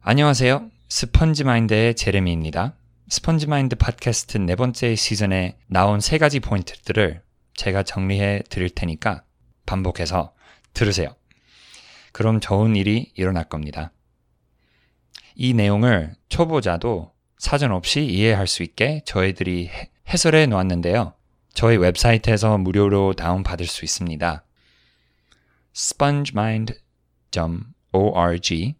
안녕하세요. 스펀지 마인드의 제레미입니다. 스펀지 마인드 팟캐스트 네 번째 시즌에 나온 세 가지 포인트들을 제가 정리해 드릴 테니까 반복해서 들으세요. 그럼 좋은 일이 일어날 겁니다. 이 내용을 초보자도 사전 없이 이해할 수 있게 저희들이 해설해 놓았는데요. 저희 웹사이트에서 무료로 다운받을 수 있습니다. spongemind.org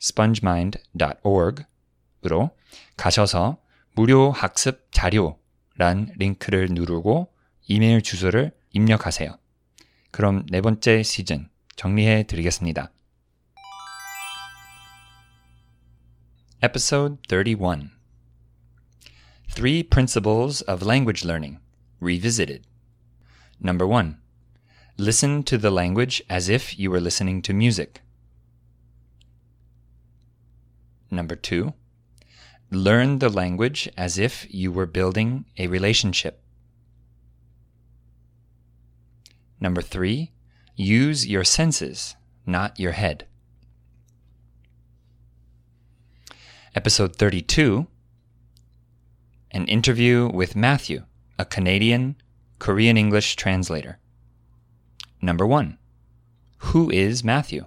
spongemind.org으로 가셔서 무료 학습 자료란 링크를 누르고 이메일 주소를 입력하세요. 그럼 네 번째 시즌 정리해 드리겠습니다. Episode 31 Three Principles of Language Learning Revisited. Number 1. Listen to the language as if you were listening to music. Number 2. Learn the language as if you were building a relationship. Number 3. Use your senses, not your head. Episode 32 An interview with Matthew, a Canadian Korean English translator. Number 1. Who is Matthew?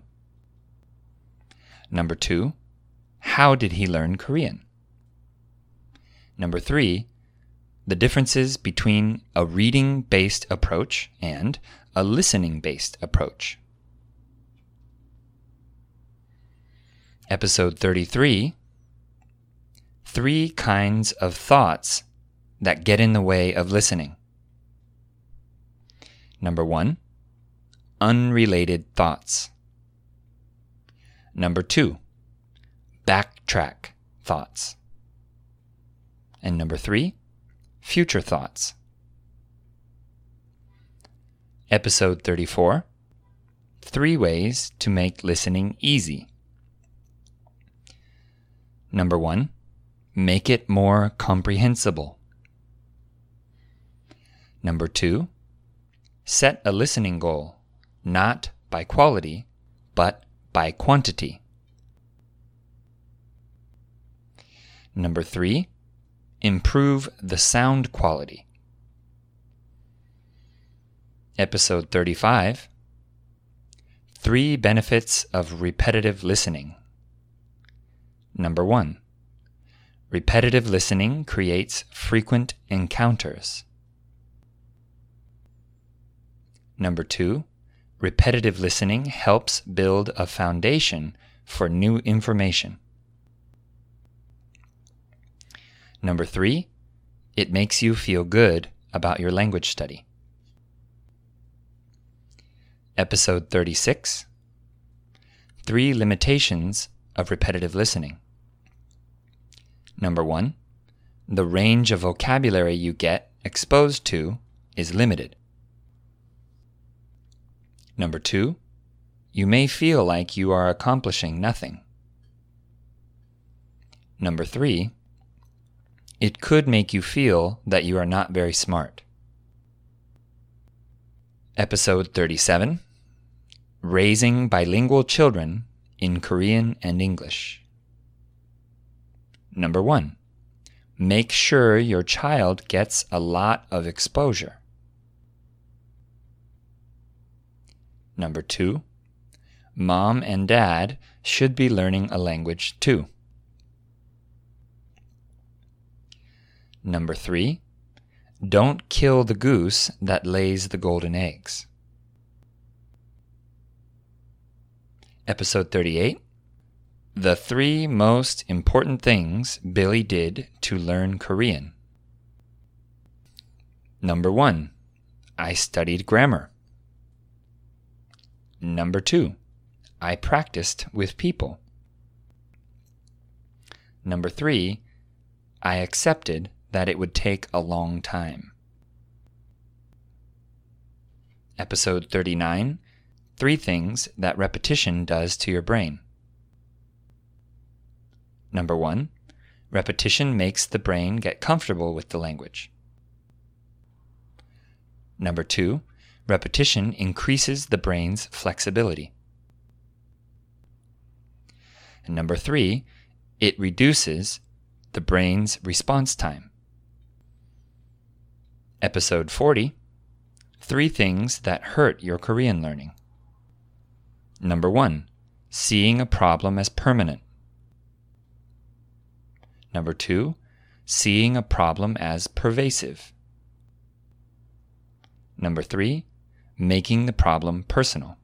Number 2. How did he learn Korean? Number 3. The differences between a reading based approach and a listening based approach. Episode 33 Three kinds of thoughts that get in the way of listening. Number one, unrelated thoughts. Number two, backtrack thoughts. And number three, future thoughts. Episode 34 Three Ways to Make Listening Easy. Number one, make it more comprehensible. Number two, set a listening goal, not by quality, but by quantity. Number three, improve the sound quality. Episode 35 Three benefits of repetitive listening. Number one, repetitive listening creates frequent encounters. Number two, repetitive listening helps build a foundation for new information. Number three, it makes you feel good about your language study. Episode 36 Three Limitations of Repetitive Listening. Number one, the range of vocabulary you get exposed to is limited. Number two, you may feel like you are accomplishing nothing. Number three, it could make you feel that you are not very smart. Episode 37 Raising Bilingual Children in Korean and English. Number one, make sure your child gets a lot of exposure. Number two, mom and dad should be learning a language too. Number three, don't kill the goose that lays the golden eggs. Episode 38 The Three Most Important Things Billy Did to Learn Korean. Number one, I studied grammar. Number two, I practiced with people. Number three, I accepted that it would take a long time. Episode 39 Three Things That Repetition Does to Your Brain. Number one, repetition makes the brain get comfortable with the language. Number two, repetition increases the brain's flexibility. And number three, it reduces the brain's response time. Episode 40 Three things that hurt your Korean learning. Number one, seeing a problem as permanent. Number two, seeing a problem as pervasive. Number three, making the problem personal.